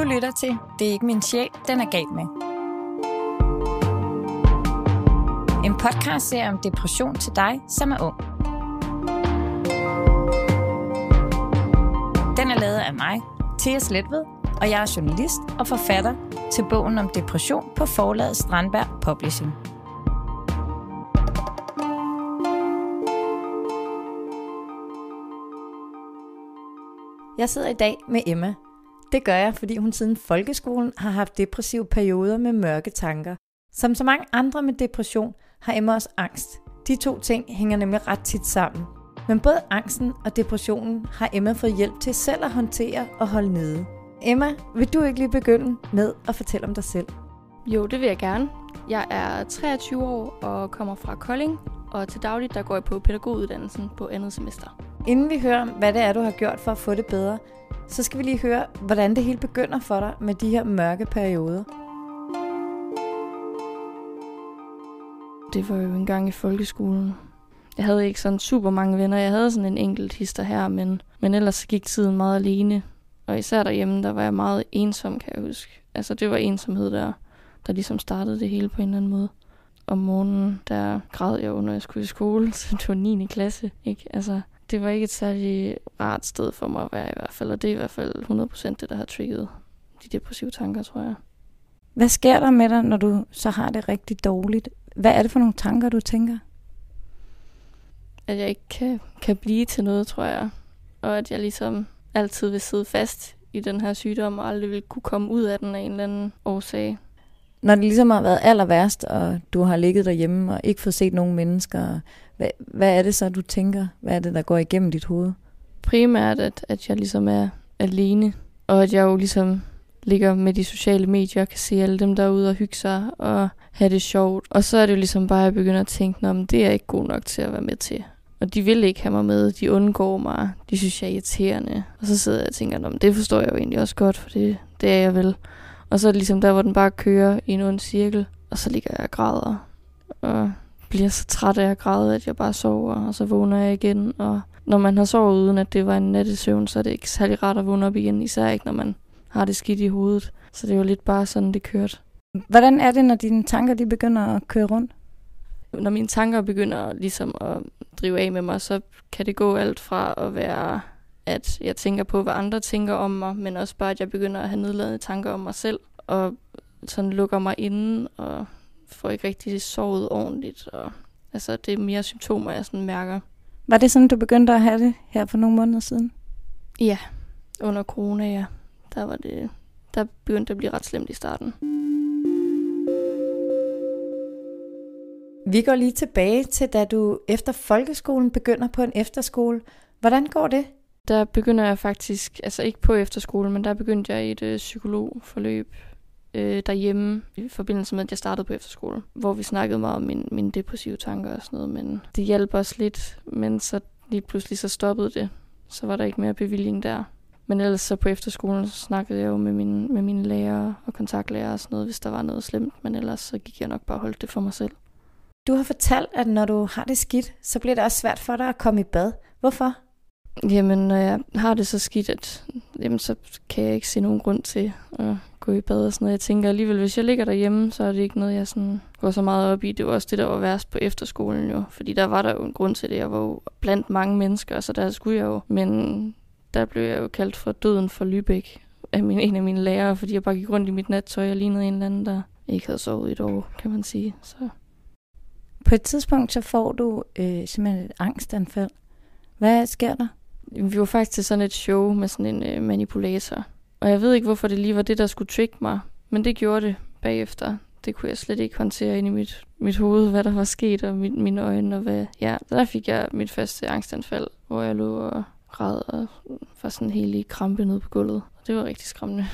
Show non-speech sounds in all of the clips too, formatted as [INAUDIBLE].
Du lytter til Det er ikke min sjæl, den er galt med. En podcast serie om depression til dig, som er ung. Den er lavet af mig, Thea Sletved, og jeg er journalist og forfatter til bogen om depression på forlaget Strandberg Publishing. Jeg sidder i dag med Emma. Det gør jeg, fordi hun siden folkeskolen har haft depressive perioder med mørke tanker. Som så mange andre med depression har Emma også angst. De to ting hænger nemlig ret tit sammen. Men både angsten og depressionen har Emma fået hjælp til selv at håndtere og holde nede. Emma, vil du ikke lige begynde med at fortælle om dig selv? Jo, det vil jeg gerne. Jeg er 23 år og kommer fra Kolding, og til dagligt der går jeg på pædagoguddannelsen på andet semester. Inden vi hører, hvad det er, du har gjort for at få det bedre, så skal vi lige høre, hvordan det hele begynder for dig med de her mørke perioder. Det var jo en gang i folkeskolen. Jeg havde ikke sådan super mange venner. Jeg havde sådan en enkelt hister her, men, men ellers gik tiden meget alene. Og især derhjemme, der var jeg meget ensom, kan jeg huske. Altså det var ensomhed, der, der ligesom startede det hele på en eller anden måde. Om morgenen, der græd jeg under, jeg skulle i skole, [LAUGHS] så det var 9. klasse. Ikke? Altså, det var ikke et særligt rart sted for mig at være i hvert fald, og det er i hvert fald 100% det, der har trigget de depressive tanker, tror jeg. Hvad sker der med dig, når du så har det rigtig dårligt? Hvad er det for nogle tanker, du tænker? At jeg ikke kan, kan blive til noget, tror jeg. Og at jeg ligesom altid vil sidde fast i den her sygdom, og aldrig vil kunne komme ud af den af en eller anden årsag. Når det ligesom har været aller værst, og du har ligget derhjemme og ikke fået set nogen mennesker, hvad, hvad er det så, du tænker? Hvad er det, der går igennem dit hoved? Primært, at, at jeg ligesom er alene, og at jeg jo ligesom ligger med de sociale medier og kan se alle dem, derude og hygge sig og have det sjovt. Og så er det jo ligesom bare, at jeg begynder at tænke, om det er ikke god nok til at være med til. Og de vil ikke have mig med, de undgår mig, de synes, jeg er irriterende. Og så sidder jeg og tænker, om det forstår jeg jo egentlig også godt, for det, det er jeg vel. Og så er det ligesom der, hvor den bare kører i en ond cirkel, og så ligger jeg og græder. Og bliver så træt af at græde, at jeg bare sover, og så vågner jeg igen. Og når man har sovet uden, at det var en nattesøvn, så er det ikke særlig rart at vågne op igen, især ikke, når man har det skidt i hovedet. Så det er jo lidt bare sådan, det kørte. Hvordan er det, når dine tanker de begynder at køre rundt? Når mine tanker begynder ligesom at drive af med mig, så kan det gå alt fra at være, at jeg tænker på, hvad andre tænker om mig, men også bare, at jeg begynder at have nedladende tanker om mig selv, og sådan lukker mig inde, og får ikke rigtig sovet ordentligt. Og, altså, det er mere symptomer, jeg sådan mærker. Var det sådan, du begyndte at have det her for nogle måneder siden? Ja, under corona, ja. Der var det, der begyndte at blive ret slemt i starten. Vi går lige tilbage til, da du efter folkeskolen begynder på en efterskole. Hvordan går det? Der begynder jeg faktisk, altså ikke på efterskolen, men der begyndte jeg i et øh, psykologforløb øh, derhjemme i forbindelse med, at jeg startede på efterskole, hvor vi snakkede meget om min, mine depressive tanker og sådan noget, men det hjalp også lidt, men så lige pludselig så stoppede det. Så var der ikke mere bevilling der. Men ellers så på efterskolen så snakkede jeg jo med, mine, med mine lærere og kontaktlærer og sådan noget, hvis der var noget slemt, men ellers så gik jeg nok bare og holdt det for mig selv. Du har fortalt, at når du har det skidt, så bliver det også svært for dig at komme i bad. Hvorfor? Jamen, når jeg har det så skidt, at, jamen, så kan jeg ikke se nogen grund til at gå i bad og sådan noget. Jeg tænker alligevel, hvis jeg ligger derhjemme, så er det ikke noget, jeg sådan går så meget op i. Det var også det, der var værst på efterskolen jo. Fordi der var der jo en grund til det. Jeg var jo blandt mange mennesker, så der skulle jeg jo. Men der blev jeg jo kaldt for døden for Lübeck af min, en af mine lærere, fordi jeg bare gik rundt i mit nattøj og lignede en eller anden, der ikke havde sovet i et år, kan man sige. Så. På et tidspunkt, så får du øh, simpelthen et angstanfald. Hvad sker der? Vi var faktisk til sådan et show med sådan en øh, manipulator. Og jeg ved ikke, hvorfor det lige var det, der skulle trick mig. Men det gjorde det bagefter. Det kunne jeg slet ikke håndtere ind i mit, mit hoved, hvad der var sket, og mit, mine øjne, og hvad... Ja, der fik jeg mit første angstanfald, hvor jeg lå og græd og var sådan helt i krampe nede på gulvet. Og det var rigtig skræmmende.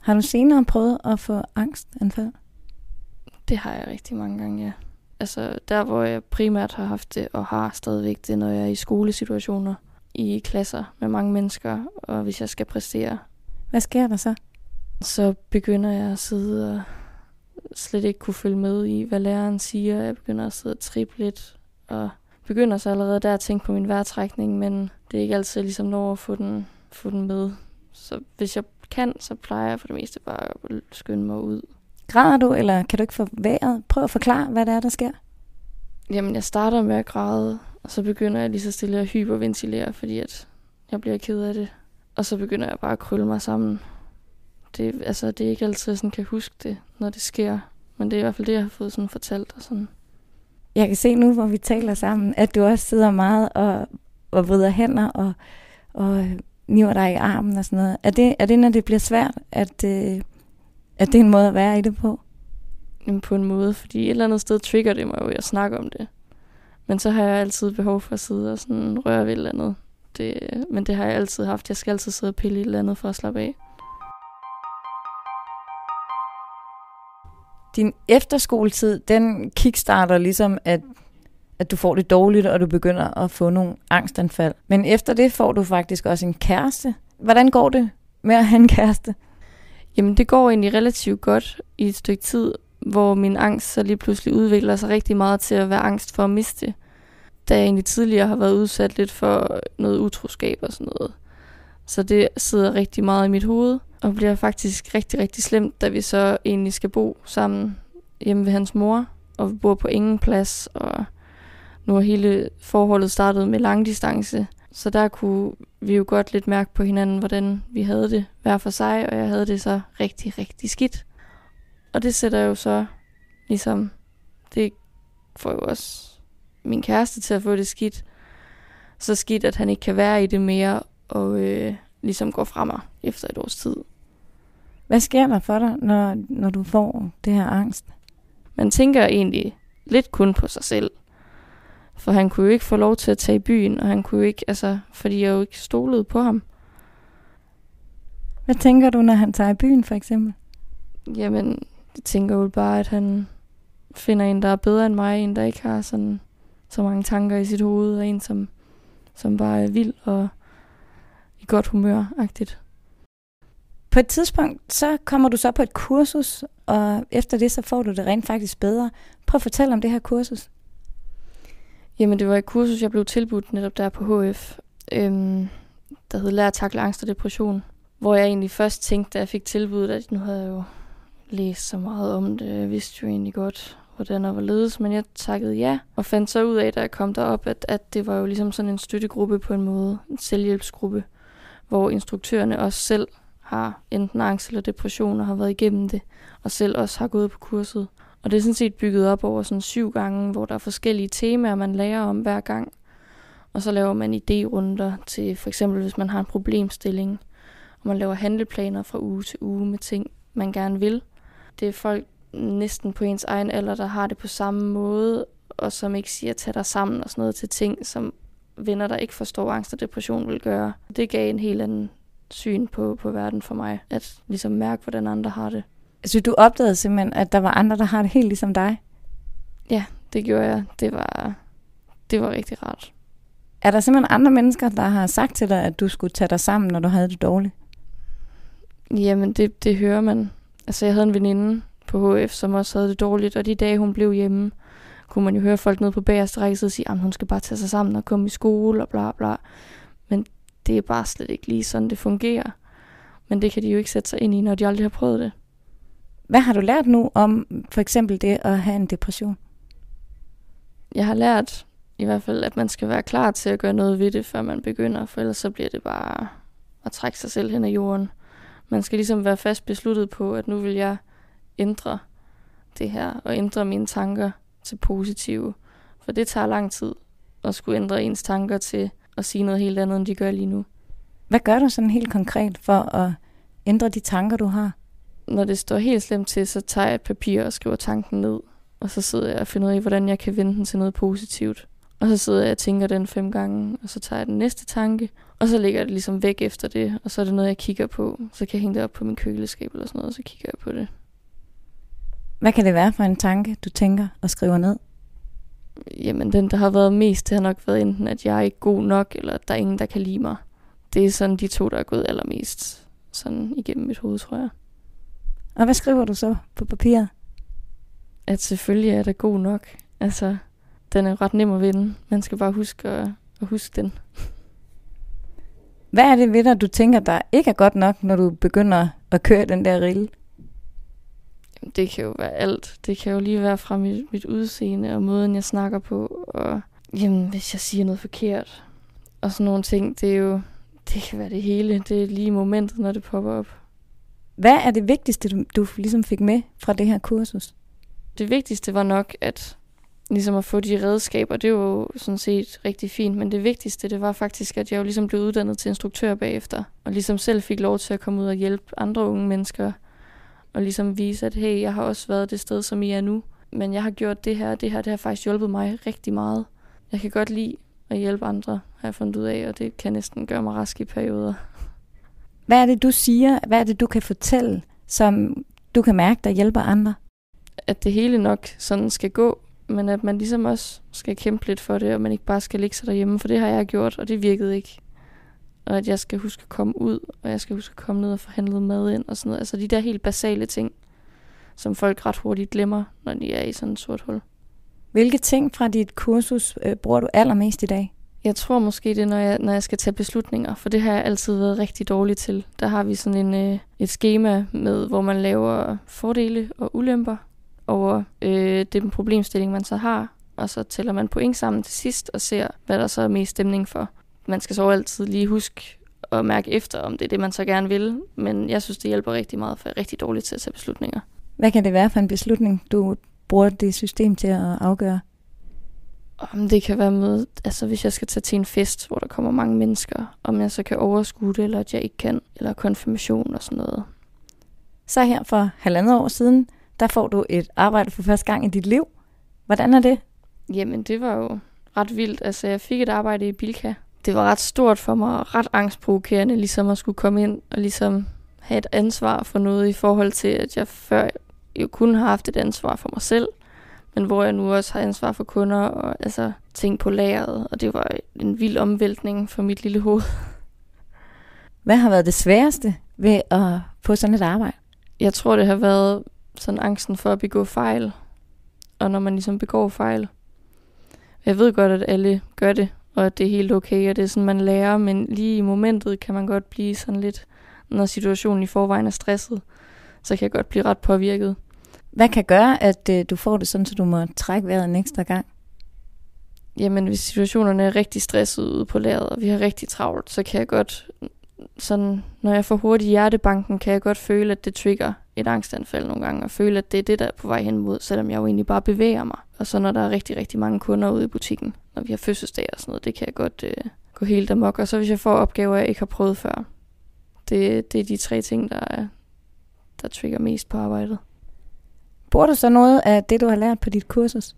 Har du senere prøvet at få angstanfald? Det har jeg rigtig mange gange, ja. Altså der, hvor jeg primært har haft det, og har stadigvæk det, når jeg er i skolesituationer, i klasser med mange mennesker, og hvis jeg skal præstere. Hvad sker der så? Så begynder jeg at sidde og slet ikke kunne følge med i, hvad læreren siger. Jeg begynder at sidde og trippe lidt, og begynder så allerede der at tænke på min vejrtrækning, men det er ikke altid ligesom når at få den, få den med. Så hvis jeg kan, så plejer jeg for det meste bare at skynde mig ud. Græder du, eller kan du ikke få vejret? Prøv at forklare, hvad det er, der sker. Jamen, jeg starter med at græde, og så begynder jeg lige så stille at hyperventilere, fordi at jeg bliver ked af det. Og så begynder jeg bare at krølle mig sammen. Det, altså, det er ikke altid, jeg sådan kan huske det, når det sker. Men det er i hvert fald det, jeg har fået sådan fortalt. Og sådan. Jeg kan se nu, hvor vi taler sammen, at du også sidder meget og, og vrider hænder og, og niver dig i armen og sådan noget. Er det, er det når det bliver svært, at, øh, at det er en måde at være i det på? Jamen på en måde, fordi et eller andet sted trigger det mig jo at snakke om det. Men så har jeg altid behov for at sidde og sådan røre ved et eller andet. Det, men det har jeg altid haft. Jeg skal altid sidde og pille i et eller andet for at slappe af. Din efterskoletid, den kickstarter ligesom, at, at du får det dårligt, og du begynder at få nogle angstanfald. Men efter det får du faktisk også en kæreste. Hvordan går det med at have en kæreste? Jamen det går egentlig relativt godt i et stykke tid, hvor min angst så lige pludselig udvikler sig rigtig meget til at være angst for at miste. Da jeg egentlig tidligere har været udsat lidt for noget utroskab og sådan noget. Så det sidder rigtig meget i mit hoved, og bliver faktisk rigtig, rigtig slemt, da vi så egentlig skal bo sammen hjemme ved hans mor, og vi bor på ingen plads, og nu er hele forholdet startet med langdistance. Så der kunne vi jo godt lidt mærke på hinanden, hvordan vi havde det hver for sig, og jeg havde det så rigtig, rigtig skidt. Og det sætter jo så ligesom, det får jo også min kæreste til at få det skidt. Så skidt, at han ikke kan være i det mere, og øh, ligesom går fra mig efter et års tid. Hvad sker der for dig, når, når du får det her angst? Man tænker egentlig lidt kun på sig selv. For han kunne jo ikke få lov til at tage i byen, og han kunne jo ikke, altså, fordi jeg jo ikke stolede på ham. Hvad tænker du, når han tager i byen, for eksempel? Jamen, jeg tænker jo bare, at han finder en, der er bedre end mig, en, der ikke har sådan så mange tanker i sit hoved, og en, som, som bare er vild og i godt humør-agtigt. På et tidspunkt, så kommer du så på et kursus, og efter det, så får du det rent faktisk bedre. Prøv at fortælle om det her kursus. Jamen, det var et kursus, jeg blev tilbudt netop der på HF, øhm, der hed Lær at takle angst og depression. Hvor jeg egentlig først tænkte, da jeg fik tilbuddet, at nu havde jeg jo læst så meget om det. Jeg vidste jo egentlig godt, hvordan og hvorledes, men jeg takkede ja, og fandt så ud af, da jeg kom derop, at, at det var jo ligesom sådan en støttegruppe på en måde, en selvhjælpsgruppe, hvor instruktørerne også selv har enten angst eller depression og har været igennem det, og selv også har gået på kurset. Og det er sådan set bygget op over sådan syv gange, hvor der er forskellige temaer, man lærer om hver gang. Og så laver man idérunder til for eksempel, hvis man har en problemstilling, og man laver handleplaner fra uge til uge med ting, man gerne vil. Det er folk næsten på ens egen alder, der har det på samme måde, og som ikke siger, tag dig sammen og sådan noget til ting, som venner, der ikke forstår angst og depression, vil gøre. Det gav en helt anden syn på, på verden for mig, at ligesom mærke, hvordan andre har det. Altså, du opdagede simpelthen, at der var andre, der har det helt ligesom dig? Ja, det gjorde jeg. Det var, det var rigtig rart. Er der simpelthen andre mennesker, der har sagt til dig, at du skulle tage dig sammen, når du havde det dårligt? Jamen, det, det hører man. Altså, jeg havde en veninde på HF, som også havde det dårligt, og de dage, hun blev hjemme, kunne man jo høre folk nede på bagerste række og sige, at hun skal bare tage sig sammen og komme i skole og bla bla. Men det er bare slet ikke lige sådan, det fungerer. Men det kan de jo ikke sætte sig ind i, når de aldrig har prøvet det. Hvad har du lært nu om for eksempel det at have en depression? Jeg har lært i hvert fald, at man skal være klar til at gøre noget ved det, før man begynder, for ellers så bliver det bare at trække sig selv hen ad jorden. Man skal ligesom være fast besluttet på, at nu vil jeg ændre det her, og ændre mine tanker til positive. For det tager lang tid at skulle ændre ens tanker til at sige noget helt andet, end de gør lige nu. Hvad gør du sådan helt konkret for at ændre de tanker, du har? Når det står helt slemt til, så tager jeg et papir og skriver tanken ned. Og så sidder jeg og finder ud af, hvordan jeg kan vende den til noget positivt. Og så sidder jeg og tænker den fem gange, og så tager jeg den næste tanke, og så ligger det ligesom væk efter det, og så er det noget, jeg kigger på. Så kan jeg hænge det op på min køleskab eller sådan noget, og så kigger jeg på det. Hvad kan det være for en tanke, du tænker og skriver ned? Jamen, den, der har været mest, det har nok været enten, at jeg er ikke god nok, eller at der er ingen, der kan lide mig. Det er sådan de to, der er gået allermest sådan igennem mit hoved, tror jeg. Og hvad skriver du så på papiret? At selvfølgelig er det god nok. Altså, den er ret nem at vinde. Man skal bare huske at, at huske den. Hvad er det ved dig, du tænker, der ikke er godt nok, når du begynder at køre den der rille? Det kan jo være alt. Det kan jo lige være fra mit, mit udseende og måden, jeg snakker på. Og jamen, hvis jeg siger noget forkert og sådan nogle ting, det er jo, det kan være det hele. Det er lige momentet, når det popper op. Hvad er det vigtigste, du, du ligesom fik med fra det her kursus? Det vigtigste var nok, at ligesom at få de redskaber, det var jo sådan set rigtig fint, men det vigtigste, det var faktisk, at jeg jo ligesom blev uddannet til instruktør bagefter, og ligesom selv fik lov til at komme ud og hjælpe andre unge mennesker, og ligesom vise, at hey, jeg har også været det sted, som I er nu, men jeg har gjort det her, det her, det har faktisk hjulpet mig rigtig meget. Jeg kan godt lide at hjælpe andre, har jeg fundet ud af, og det kan næsten gøre mig rask i perioder. Hvad er det, du siger? Hvad er det, du kan fortælle, som du kan mærke, der hjælper andre? At det hele nok sådan skal gå, men at man ligesom også skal kæmpe lidt for det, og man ikke bare skal ligge sig derhjemme, for det har jeg gjort, og det virkede ikke. Og at jeg skal huske at komme ud, og jeg skal huske at komme ned og få handlet mad ind og sådan noget. Altså de der helt basale ting, som folk ret hurtigt glemmer, når de er i sådan et sort hul. Hvilke ting fra dit kursus øh, bruger du allermest i dag? Jeg tror måske det er, når jeg, når jeg skal tage beslutninger, for det har jeg altid været rigtig dårlig til. Der har vi sådan en, øh, et schema med, hvor man laver fordele og ulemper over øh, den problemstilling, man så har, og så tæller man point sammen til sidst og ser, hvad der så er mest stemning for. Man skal så altid lige huske at mærke efter, om det er det, man så gerne vil, men jeg synes, det hjælper rigtig meget, for jeg er rigtig dårlig til at tage beslutninger. Hvad kan det være for en beslutning, du bruger det system til at afgøre? Om det kan være med, altså hvis jeg skal tage til en fest, hvor der kommer mange mennesker, om jeg så kan overskue det, eller at jeg ikke kan, eller konfirmation og sådan noget. Så her for halvandet år siden, der får du et arbejde for første gang i dit liv. Hvordan er det? Jamen, det var jo ret vildt. Altså, jeg fik et arbejde i Bilka. Det var ret stort for mig, ret angstprovokerende, ligesom at skulle komme ind og ligesom have et ansvar for noget i forhold til, at jeg før jo kun har haft et ansvar for mig selv, men hvor jeg nu også har ansvar for kunder og altså ting på lageret, og det var en vild omvæltning for mit lille hoved. [LAUGHS] Hvad har været det sværeste ved at få sådan et arbejde? Jeg tror, det har været sådan angsten for at begå fejl, og når man ligesom begår fejl. Jeg ved godt, at alle gør det, og at det er helt okay, og det er sådan, man lærer, men lige i momentet kan man godt blive sådan lidt, når situationen i forvejen er stresset, så kan jeg godt blive ret påvirket. Hvad kan gøre, at øh, du får det sådan, så du må trække vejret en ekstra gang? Jamen, hvis situationerne er rigtig stressede ude på lageret, og vi har rigtig travlt, så kan jeg godt, sådan, når jeg får hurtigt hjertebanken, kan jeg godt føle, at det trigger et angstanfald nogle gange, og føle, at det er det, der er på vej hen mod, selvom jeg jo egentlig bare bevæger mig. Og så når der er rigtig, rigtig mange kunder ude i butikken, når vi har fødselsdag og sådan noget, det kan jeg godt øh, gå helt amok. Og så hvis jeg får opgaver, jeg ikke har prøvet før. Det, det er de tre ting, der, er, der trigger mest på arbejdet. Bruger du så noget af det, du har lært på dit kursus?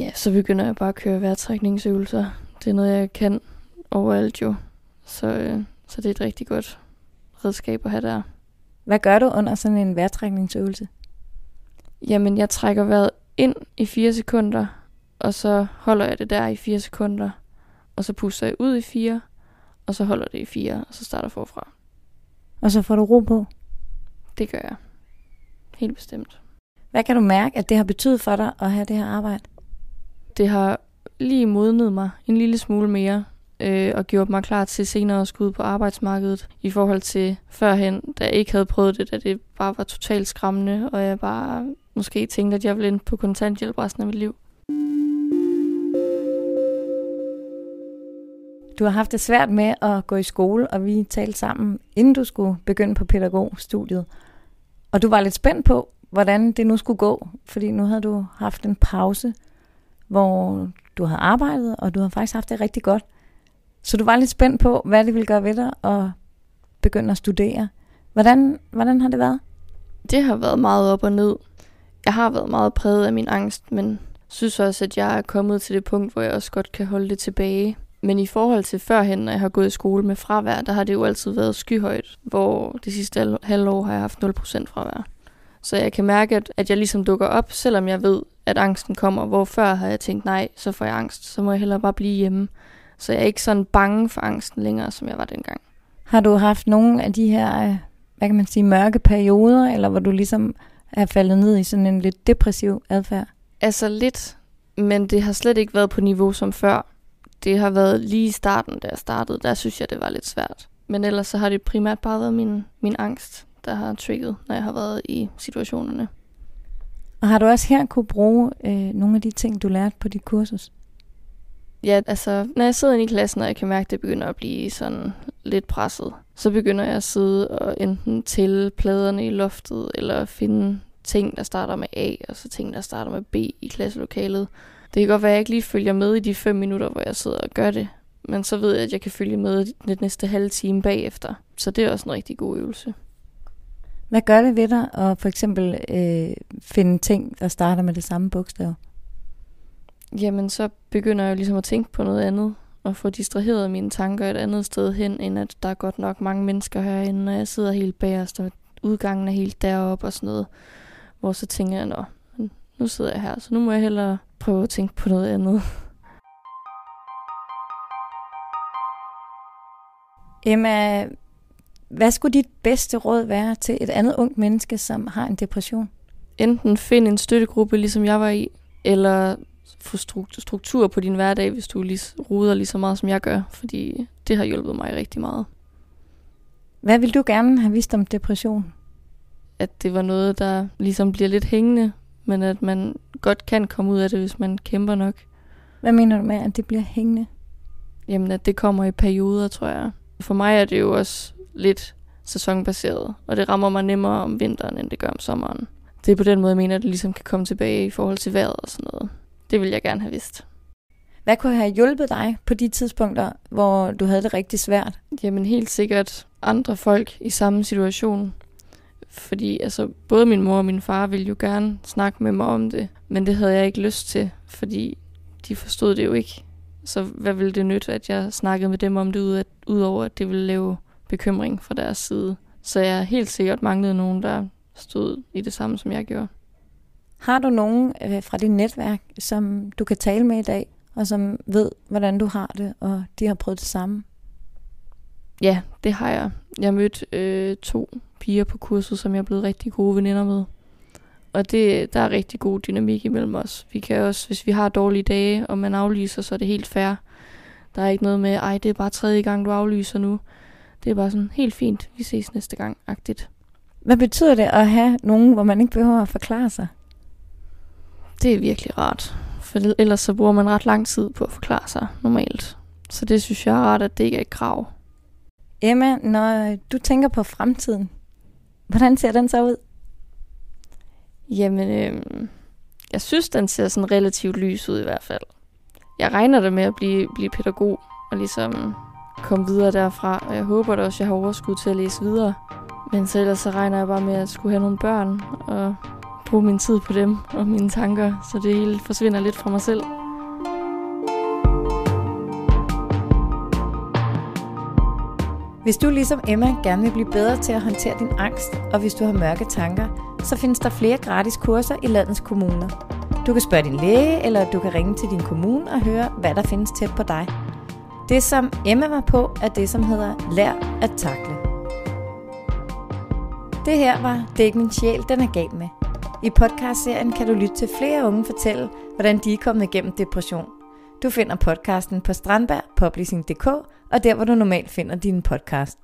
Ja, så begynder jeg bare at køre vejrtrækningsøvelser. Det er noget, jeg kan overalt jo. Så, øh, så det er et rigtig godt redskab at have der. Hvad gør du under sådan en vejrtrækningsøvelse? Jamen, jeg trækker vejret ind i 4 sekunder, og så holder jeg det der i 4 sekunder, og så puster jeg ud i 4, og så holder det i 4, og så starter forfra. Og så får du ro på? Det gør jeg. Helt bestemt. Hvad kan du mærke, at det har betydet for dig at have det her arbejde? Det har lige modnet mig en lille smule mere, øh, og gjorde mig klar til senere at skulle ud på arbejdsmarkedet, i forhold til førhen, da jeg ikke havde prøvet det, da det bare var totalt skræmmende, og jeg bare måske tænkte, at jeg ville ind på kontanthjælp resten af mit liv. Du har haft det svært med at gå i skole, og vi talte sammen, inden du skulle begynde på pædagogstudiet. Og du var lidt spændt på, hvordan det nu skulle gå, fordi nu havde du haft en pause, hvor du har arbejdet, og du har faktisk haft det rigtig godt. Så du var lidt spændt på, hvad det ville gøre ved dig at begynde at studere. Hvordan, hvordan har det været? Det har været meget op og ned. Jeg har været meget præget af min angst, men synes også, at jeg er kommet til det punkt, hvor jeg også godt kan holde det tilbage. Men i forhold til førhen, når jeg har gået i skole med fravær, der har det jo altid været skyhøjt, hvor det sidste halvår har jeg haft 0% fravær. Så jeg kan mærke, at, at jeg ligesom dukker op, selvom jeg ved, at angsten kommer. Hvor før har jeg tænkt, nej, så får jeg angst, så må jeg hellere bare blive hjemme. Så jeg er ikke sådan bange for angsten længere, som jeg var dengang. Har du haft nogle af de her, øh, hvad kan man sige, mørke perioder, eller hvor du ligesom er faldet ned i sådan en lidt depressiv adfærd? Altså lidt, men det har slet ikke været på niveau som før det har været lige i starten, da jeg startede, der synes jeg, det var lidt svært. Men ellers så har det primært bare været min, min angst, der har trigget, når jeg har været i situationerne. Og har du også her kunne bruge øh, nogle af de ting, du lærte på dit kursus? Ja, altså, når jeg sidder inde i klassen, og jeg kan mærke, at det begynder at blive sådan lidt presset, så begynder jeg at sidde og enten tælle pladerne i loftet, eller finde ting, der starter med A, og så ting, der starter med B i klasselokalet. Det kan godt være, at jeg ikke lige følger med i de fem minutter, hvor jeg sidder og gør det, men så ved jeg, at jeg kan følge med den næste halve time bagefter. Så det er også en rigtig god øvelse. Hvad gør det ved dig at for eksempel øh, finde ting, der starter med det samme bogstav? Jamen, så begynder jeg ligesom at tænke på noget andet, og få distraheret mine tanker et andet sted hen, end at der er godt nok mange mennesker herinde, og jeg sidder helt bagerst, og udgangen er helt deroppe og sådan noget. Hvor så tænker jeg, nå, nu sidder jeg her, så nu må jeg hellere prøve at tænke på noget andet. Emma, hvad skulle dit bedste råd være til et andet ungt menneske, som har en depression? Enten find en støttegruppe, ligesom jeg var i, eller få struktur på din hverdag, hvis du lige ruder lige så meget, som jeg gør, fordi det har hjulpet mig rigtig meget. Hvad vil du gerne have vidst om depression? At det var noget, der ligesom bliver lidt hængende, men at man godt kan komme ud af det, hvis man kæmper nok. Hvad mener du med, at det bliver hængende? Jamen, at det kommer i perioder, tror jeg. For mig er det jo også lidt sæsonbaseret, og det rammer mig nemmere om vinteren, end det gør om sommeren. Det er på den måde, jeg mener, at det ligesom kan komme tilbage i forhold til vejret og sådan noget. Det vil jeg gerne have vidst. Hvad kunne have hjulpet dig på de tidspunkter, hvor du havde det rigtig svært? Jamen helt sikkert andre folk i samme situation. Fordi altså, både min mor og min far ville jo gerne snakke med mig om det, men det havde jeg ikke lyst til, fordi de forstod det jo ikke. Så hvad ville det nytte, at jeg snakkede med dem om det, udover at det ville lave bekymring fra deres side. Så jeg helt sikkert manglede nogen, der stod i det samme, som jeg gjorde. Har du nogen øh, fra dit netværk, som du kan tale med i dag, og som ved, hvordan du har det, og de har prøvet det samme? Ja, det har jeg. Jeg har mødt øh, to piger på kurset, som jeg er blevet rigtig gode veninder med. Og det, der er rigtig god dynamik imellem os. Vi kan også, hvis vi har dårlige dage, og man aflyser, så er det helt fair. Der er ikke noget med, ej, det er bare tredje gang, du aflyser nu. Det er bare sådan, helt fint, vi ses næste gang, agtigt. Hvad betyder det at have nogen, hvor man ikke behøver at forklare sig? Det er virkelig rart. For ellers så bruger man ret lang tid på at forklare sig normalt. Så det synes jeg er rart, at det ikke er et krav. Emma, når du tænker på fremtiden, hvordan ser den så ud? Jamen, øh, jeg synes, den ser sådan relativt lys ud i hvert fald. Jeg regner det med at blive, blive pædagog og ligesom komme videre derfra. Og jeg håber da også, at jeg har overskud til at læse videre. Men så ellers så regner jeg bare med at skulle have nogle børn og bruge min tid på dem og mine tanker, så det hele forsvinder lidt fra mig selv. Hvis du ligesom Emma gerne vil blive bedre til at håndtere din angst, og hvis du har mørke tanker, så findes der flere gratis kurser i landets kommuner. Du kan spørge din læge, eller du kan ringe til din kommune og høre, hvad der findes tæt på dig. Det, som Emma var på, er det, som hedder Lær at takle. Det her var Det er ikke min sjæl, den er gal med. I podcastserien kan du lytte til flere unge fortælle, hvordan de er kommet igennem depression. Du finder podcasten på strandbergpublishing.dk og der, hvor du normalt finder din podcast.